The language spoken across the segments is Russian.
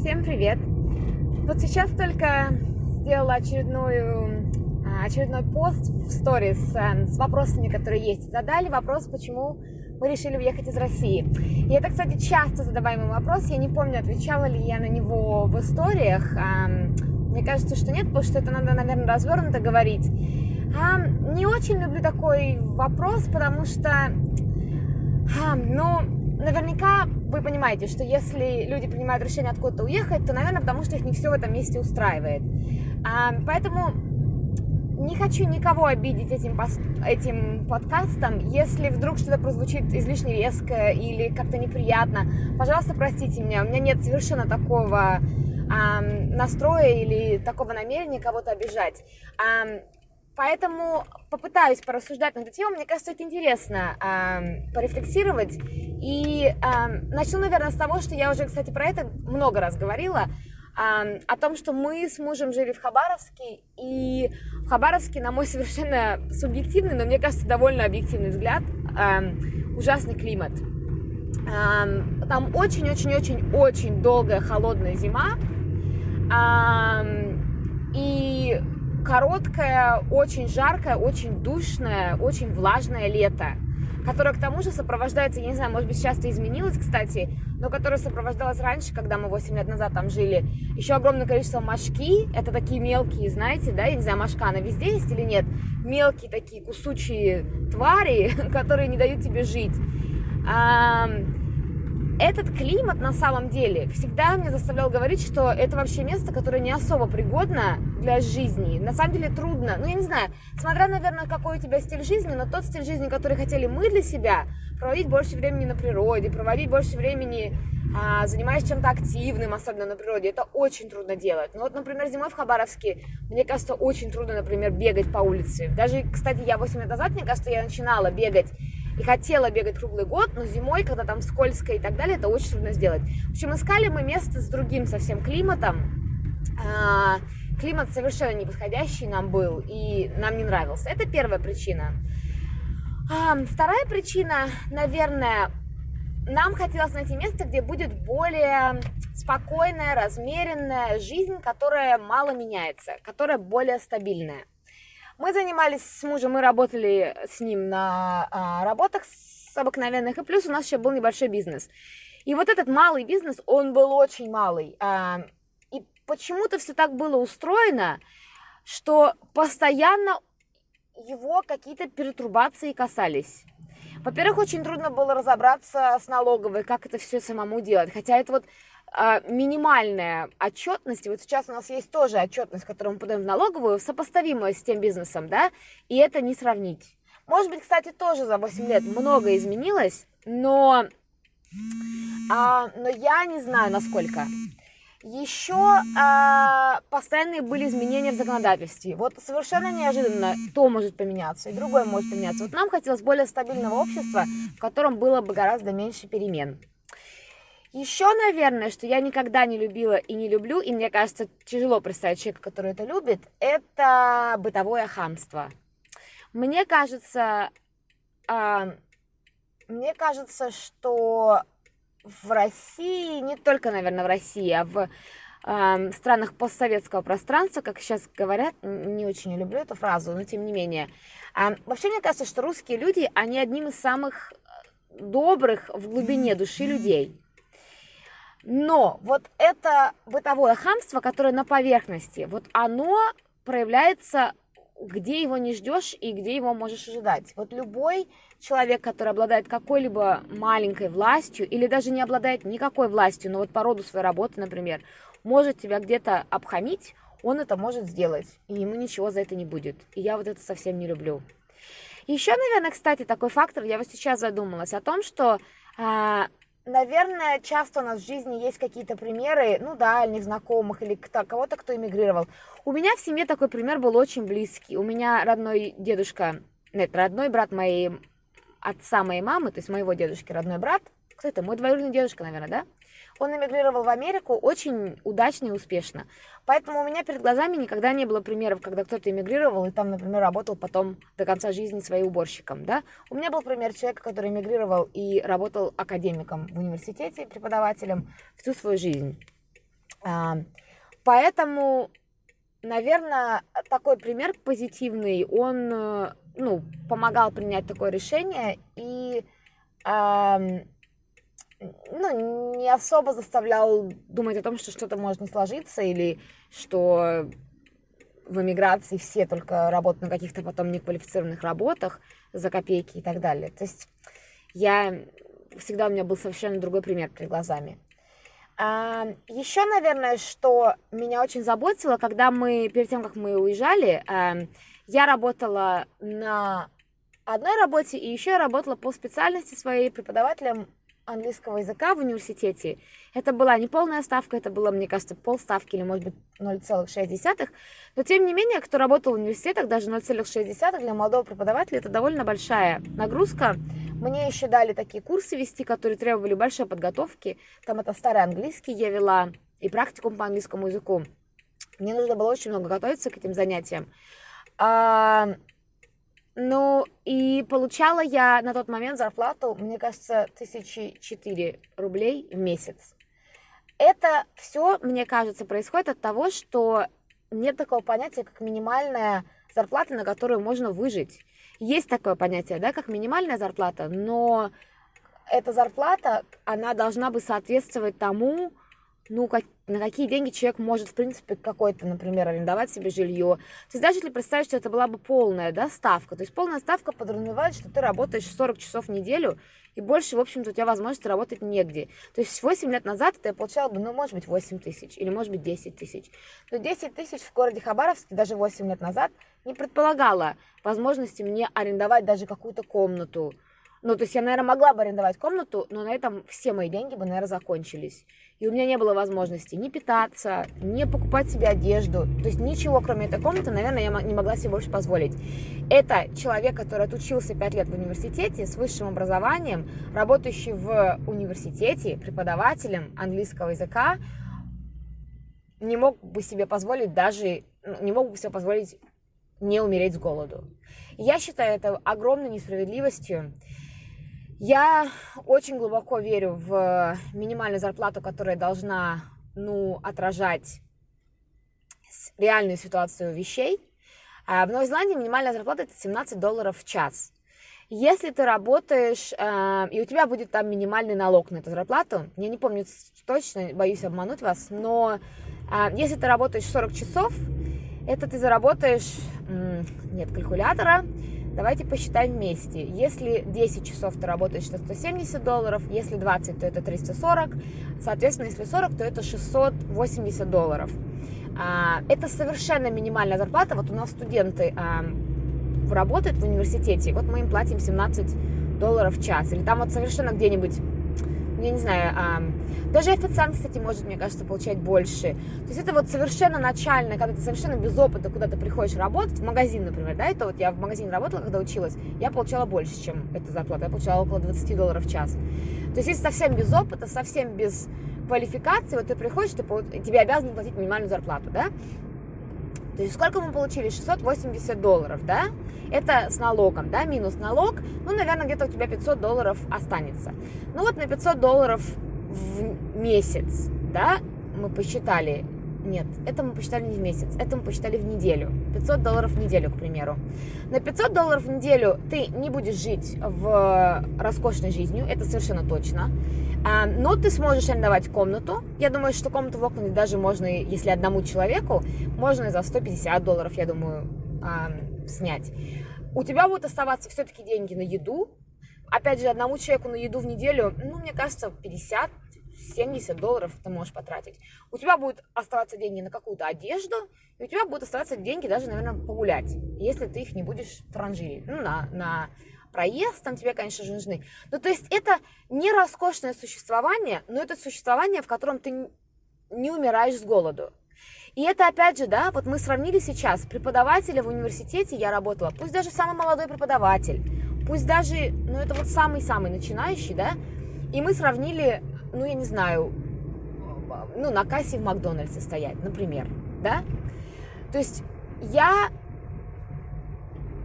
Всем привет! Вот сейчас только сделала очередную, а, очередной пост в сторис э, с вопросами, которые есть. Задали вопрос, почему мы решили уехать из России. И это, кстати, часто задаваемый вопрос. Я не помню, отвечала ли я на него в историях. Мне кажется, что нет, потому что это надо, наверное, развернуто говорить. Не очень люблю такой вопрос, потому что, ну, наверняка понимаете, что если люди принимают решение откуда-то уехать, то, наверное, потому что их не все в этом месте устраивает. А, поэтому не хочу никого обидеть этим, этим подкастом. Если вдруг что-то прозвучит излишне резко или как-то неприятно, пожалуйста, простите меня. У меня нет совершенно такого а, настроя или такого намерения кого-то обижать. А, Поэтому попытаюсь порассуждать на эту тему. Мне кажется, это интересно э, порефлексировать. И э, начну, наверное, с того, что я уже, кстати, про это много раз говорила. Э, о том, что мы с мужем жили в Хабаровске. И в Хабаровске, на мой совершенно субъективный, но мне кажется, довольно объективный взгляд, э, ужасный климат. Э, там очень-очень-очень-очень долгая холодная зима. Э, и короткое, очень жаркое, очень душное, очень влажное лето, которое к тому же сопровождается, я не знаю, может быть, сейчас это изменилось, кстати, но которое сопровождалось раньше, когда мы 8 лет назад там жили, еще огромное количество мошки, это такие мелкие, знаете, да, я не знаю, мошка, она везде есть или нет, мелкие такие кусучие твари, которые не дают тебе жить этот климат на самом деле всегда меня заставлял говорить, что это вообще место, которое не особо пригодно для жизни. На самом деле трудно. Ну, я не знаю, смотря, наверное, какой у тебя стиль жизни, но тот стиль жизни, который хотели мы для себя, проводить больше времени на природе, проводить больше времени а, занимаясь чем-то активным, особенно на природе, это очень трудно делать. Ну вот, например, зимой в Хабаровске, мне кажется, очень трудно, например, бегать по улице. Даже, кстати, я 8 лет назад, мне кажется, я начинала бегать и хотела бегать круглый год, но зимой, когда там скользко и так далее, это очень трудно сделать. В общем, искали мы место с другим совсем климатом. А, климат совершенно неподходящий нам был, и нам не нравился. Это первая причина. А, вторая причина, наверное, нам хотелось найти место, где будет более спокойная, размеренная жизнь, которая мало меняется, которая более стабильная. Мы занимались с мужем, мы работали с ним на а, работах с обыкновенных, и плюс у нас еще был небольшой бизнес. И вот этот малый бизнес, он был очень малый. А, и почему-то все так было устроено, что постоянно его какие-то перетрубации касались. Во-первых, очень трудно было разобраться с налоговой, как это все самому делать. Хотя это вот минимальная отчетность, вот сейчас у нас есть тоже отчетность, которую мы подаем в налоговую, сопоставимая с тем бизнесом, да, и это не сравнить. Может быть, кстати, тоже за 8 лет много изменилось, но, а, но я не знаю, насколько. Еще а, постоянные были изменения в законодательстве. Вот совершенно неожиданно то может поменяться, и другое может поменяться. Вот нам хотелось более стабильного общества, в котором было бы гораздо меньше перемен. Еще, наверное, что я никогда не любила и не люблю, и мне кажется, тяжело представить человека, который это любит, это бытовое хамство. Мне кажется, э, мне кажется, что в России, не только, наверное, в России, а в э, странах постсоветского пространства, как сейчас говорят, не очень люблю эту фразу, но тем не менее. Э, вообще, мне кажется, что русские люди, они одним из самых добрых в глубине души людей. Но вот это бытовое хамство, которое на поверхности, вот оно проявляется где его не ждешь и где его можешь ожидать. Вот любой человек, который обладает какой-либо маленькой властью или даже не обладает никакой властью, но вот по роду своей работы, например, может тебя где-то обхамить, он это может сделать, и ему ничего за это не будет. И я вот это совсем не люблю. Еще, наверное, кстати, такой фактор, я вот сейчас задумалась о том, что а, Наверное, часто у нас в жизни есть какие-то примеры, ну, дальних знакомых или кого-то, кто эмигрировал. У меня в семье такой пример был очень близкий. У меня родной дедушка, нет, родной брат моей отца моей мамы, то есть моего дедушки родной брат, кто это, мой двоюродный дедушка, наверное, да? Он эмигрировал в Америку очень удачно и успешно. Поэтому у меня перед глазами никогда не было примеров, когда кто-то эмигрировал и там, например, работал потом до конца жизни своим уборщиком. Да? У меня был пример человека, который эмигрировал и работал академиком в университете, преподавателем всю свою жизнь. А, поэтому, наверное, такой пример позитивный, он, э, ну, помогал принять такое решение и ну, не особо заставлял думать о том, что что-то может не сложиться или что в эмиграции все только работают на каких-то потом неквалифицированных работах за копейки и так далее. То есть я всегда у меня был совершенно другой пример перед глазами. А, еще, наверное, что меня очень заботило, когда мы, перед тем, как мы уезжали, а, я работала на одной работе, и еще я работала по специальности своей преподавателем английского языка в университете. Это была не полная ставка, это было, мне кажется, полставки или, может быть, 0,6. Но, тем не менее, кто работал в университетах, даже 0,6 для молодого преподавателя, это довольно большая нагрузка. Мне еще дали такие курсы вести, которые требовали большой подготовки. Там это старый английский я вела и практикум по английскому языку. Мне нужно было очень много готовиться к этим занятиям. Ну, и получала я на тот момент зарплату, мне кажется, тысячи четыре рублей в месяц. Это все, мне кажется, происходит от того, что нет такого понятия, как минимальная зарплата, на которую можно выжить. Есть такое понятие, да, как минимальная зарплата, но эта зарплата, она должна бы соответствовать тому, ну, как, на какие деньги человек может, в принципе, какой-то, например, арендовать себе жилье. То есть даже если представить, что это была бы полная да, ставка, то есть полная ставка подразумевает, что ты работаешь 40 часов в неделю, и больше, в общем-то, у тебя возможности работать негде. То есть 8 лет назад ты получал бы, ну, может быть, 8 тысяч, или, может быть, 10 тысяч. Но 10 тысяч в городе Хабаровске даже 8 лет назад не предполагало возможности мне арендовать даже какую-то комнату, ну, то есть я, наверное, могла бы арендовать комнату, но на этом все мои деньги бы, наверное, закончились. И у меня не было возможности ни питаться, ни покупать себе одежду. То есть ничего, кроме этой комнаты, наверное, я не могла себе больше позволить. Это человек, который отучился 5 лет в университете с высшим образованием, работающий в университете преподавателем английского языка, не мог бы себе позволить даже, ну, не мог бы себе позволить не умереть с голоду. я считаю это огромной несправедливостью. Я очень глубоко верю в минимальную зарплату, которая должна, ну, отражать реальную ситуацию вещей. А в Новой Зеландии минимальная зарплата это 17 долларов в час. Если ты работаешь, э, и у тебя будет там минимальный налог на эту зарплату, я не помню точно, боюсь обмануть вас, но э, если ты работаешь 40 часов, это ты заработаешь, нет калькулятора, Давайте посчитаем вместе. Если 10 часов ты работаешь, это 170 долларов, если 20, то это 340, соответственно, если 40, то это 680 долларов. А, это совершенно минимальная зарплата. Вот у нас студенты а, работают в университете, вот мы им платим 17 долларов в час. Или там вот совершенно где-нибудь я не знаю, даже официант, кстати, может, мне кажется, получать больше. То есть это вот совершенно начальное, когда ты совершенно без опыта куда-то приходишь работать, в магазин, например, да, это вот я в магазине работала, когда училась, я получала больше, чем эта зарплата, я получала около 20 долларов в час. То есть если совсем без опыта, совсем без квалификации, вот ты приходишь, ты, тебе обязаны платить минимальную зарплату, да, то есть сколько мы получили? 680 долларов, да? Это с налогом, да, минус налог. Ну, наверное, где-то у тебя 500 долларов останется. Ну вот на 500 долларов в месяц, да, мы посчитали, нет, это мы посчитали не в месяц, это мы посчитали в неделю. 500 долларов в неделю, к примеру. На 500 долларов в неделю ты не будешь жить в роскошной жизнью, это совершенно точно. А, но ты сможешь арендовать комнату. Я думаю, что комнату в Окленде даже можно, если одному человеку, можно за 150 долларов, я думаю, снять. У тебя будут оставаться все-таки деньги на еду. Опять же, одному человеку на еду в неделю, ну, мне кажется, 50 70 долларов ты можешь потратить. У тебя будут оставаться деньги на какую-то одежду, и у тебя будут оставаться деньги даже, наверное, погулять, если ты их не будешь транжирить. Ну, на, на проезд там тебе, конечно же, нужны. Ну, то есть это не роскошное существование, но это существование, в котором ты не умираешь с голоду. И это опять же, да, вот мы сравнили сейчас преподавателя в университете, я работала, пусть даже самый молодой преподаватель, пусть даже, ну это вот самый-самый начинающий, да, и мы сравнили, ну я не знаю, ну на кассе в Макдональдсе стоять, например, да. То есть я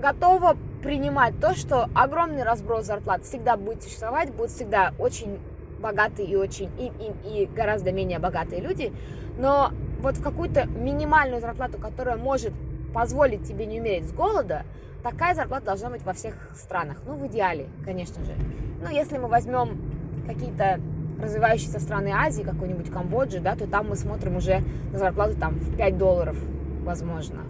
готова принимать то, что огромный разброс зарплат всегда будет существовать, будет всегда очень богатые и очень, и, и, и гораздо менее богатые люди, но вот в какую-то минимальную зарплату, которая может позволить тебе не умереть с голода, такая зарплата должна быть во всех странах. Ну, в идеале, конечно же. Ну, если мы возьмем какие-то развивающиеся страны Азии, какой-нибудь Камбоджи, да, то там мы смотрим уже на зарплату там в 5 долларов, возможно.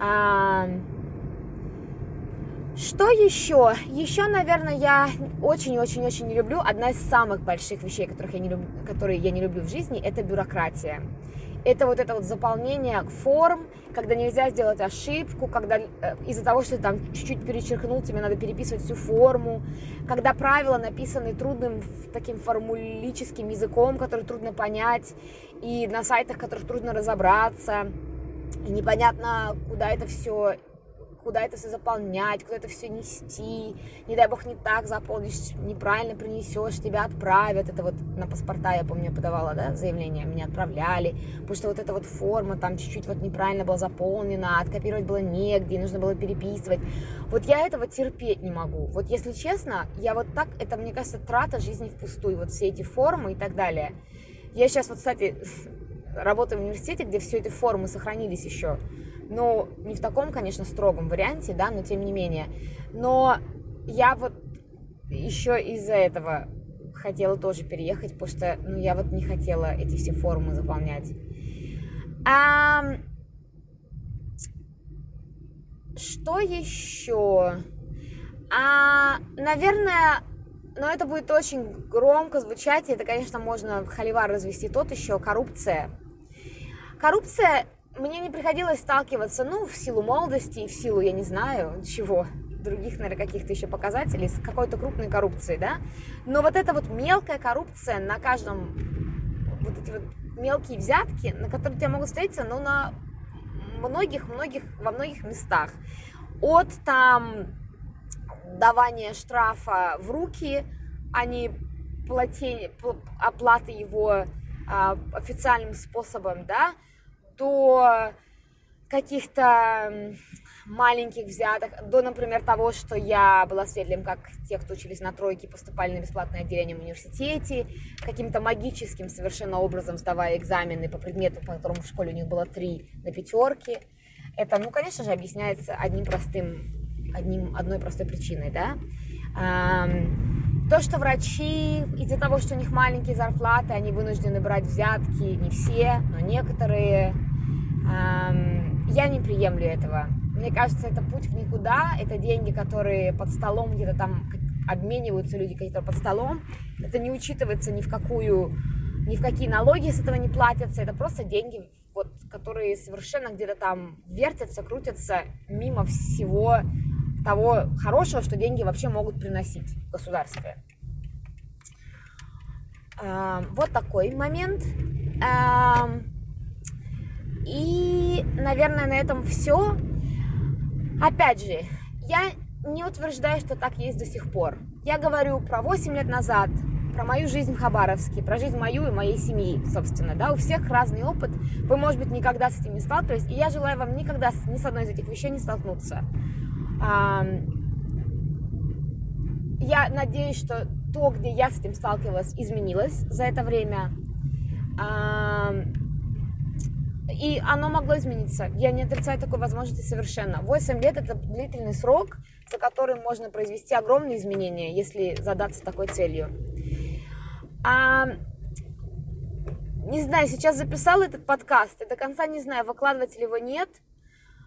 А, что еще? Еще, наверное, я очень-очень-очень не люблю. Одна из самых больших вещей, которых я не люблю, которые я не люблю в жизни, это бюрократия. Это вот это вот заполнение форм, когда нельзя сделать ошибку, когда э, из-за того, что ты там чуть-чуть перечеркнул, тебе надо переписывать всю форму, когда правила написаны трудным таким формулическим языком, который трудно понять, и на сайтах, которых трудно разобраться, и непонятно, куда это все куда это все заполнять, куда это все нести, не дай бог не так заполнишь, неправильно принесешь, тебя отправят, это вот на паспорта, я помню, я подавала, да, заявление, меня отправляли, потому что вот эта вот форма там чуть-чуть вот неправильно была заполнена, откопировать было негде, нужно было переписывать, вот я этого терпеть не могу, вот если честно, я вот так, это, мне кажется, трата жизни впустую, вот все эти формы и так далее. Я сейчас вот, кстати, работаю в университете, где все эти формы сохранились еще, ну, не в таком, конечно, строгом варианте, да, но тем не менее. Но я вот еще из-за этого хотела тоже переехать, потому что, ну, я вот не хотела эти все формы заполнять. А, что еще? А, наверное, но это будет очень громко звучать, и это, конечно, можно холивар развести тот еще, коррупция. Коррупция мне не приходилось сталкиваться, ну, в силу молодости, в силу, я не знаю, чего, других, наверное, каких-то еще показателей, с какой-то крупной коррупцией, да. Но вот эта вот мелкая коррупция на каждом, вот эти вот мелкие взятки, на которые тебя могут встретиться, ну, на многих-многих, во многих местах. От там давания штрафа в руки, а не платение, оплаты его а, официальным способом, да, до каких-то маленьких взяток, до, например, того, что я была свидетелем, как те, кто учились на тройке, поступали на бесплатное отделение в университете, каким-то магическим совершенно образом сдавая экзамены по предмету, по которому в школе у них было три на пятерки. Это, ну, конечно же, объясняется одним простым, одним, одной простой причиной, да. То, что врачи из-за того, что у них маленькие зарплаты, они вынуждены брать взятки, не все, но некоторые, я не приемлю этого. Мне кажется, это путь в никуда, это деньги, которые под столом где-то там обмениваются люди какие-то под столом. Это не учитывается ни в какую, ни в какие налоги с этого не платятся. Это просто деньги, вот, которые совершенно где-то там вертятся, крутятся мимо всего того хорошего, что деньги вообще могут приносить в государстве. Вот такой момент. И, наверное, на этом все. Опять же, я не утверждаю, что так есть до сих пор. Я говорю про 8 лет назад, про мою жизнь в Хабаровске, про жизнь мою и моей семьи, собственно, да, у всех разный опыт, вы, может быть, никогда с этим не сталкивались, и я желаю вам никогда ни с одной из этих вещей не столкнуться. Я надеюсь, что то, где я с этим сталкивалась, изменилось за это время. И оно могло измениться. Я не отрицаю такой возможности совершенно. 8 лет это длительный срок, за который можно произвести огромные изменения, если задаться такой целью. А, не знаю, сейчас записала этот подкаст, и до конца не знаю, выкладывать ли его нет –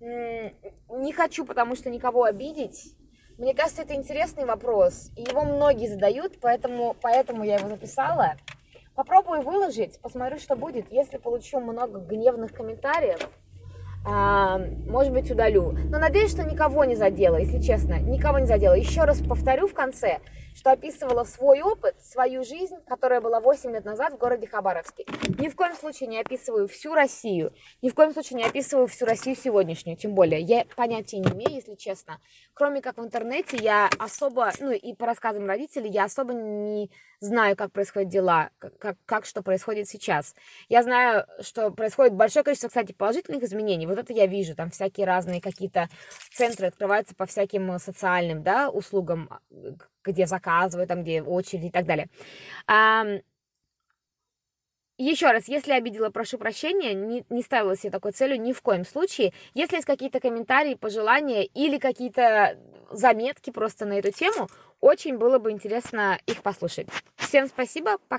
не хочу, потому что никого обидеть. Мне кажется, это интересный вопрос, и его многие задают, поэтому, поэтому я его записала. Попробую выложить, посмотрю, что будет. Если получу много гневных комментариев, а, может быть, удалю. Но надеюсь, что никого не задело, если честно, никого не задело. Еще раз повторю в конце, что описывала свой опыт, свою жизнь, которая была 8 лет назад в городе Хабаровске. Ни в коем случае не описываю всю Россию, ни в коем случае не описываю всю Россию сегодняшнюю, тем более. Я понятия не имею, если честно. Кроме как в интернете, я особо, ну и по рассказам родителей, я особо не знаю, как происходят дела, как, как что происходит сейчас. Я знаю, что происходит большое количество, кстати, положительных изменений. Вот это я вижу, там всякие разные какие-то центры открываются по всяким социальным, да, услугам, где заказываю, там, где очередь и так далее. Еще раз, если обидела, прошу прощения, не, не ставила себе такой целью ни в коем случае. Если есть какие-то комментарии, пожелания или какие-то заметки просто на эту тему, очень было бы интересно их послушать. Всем спасибо, пока.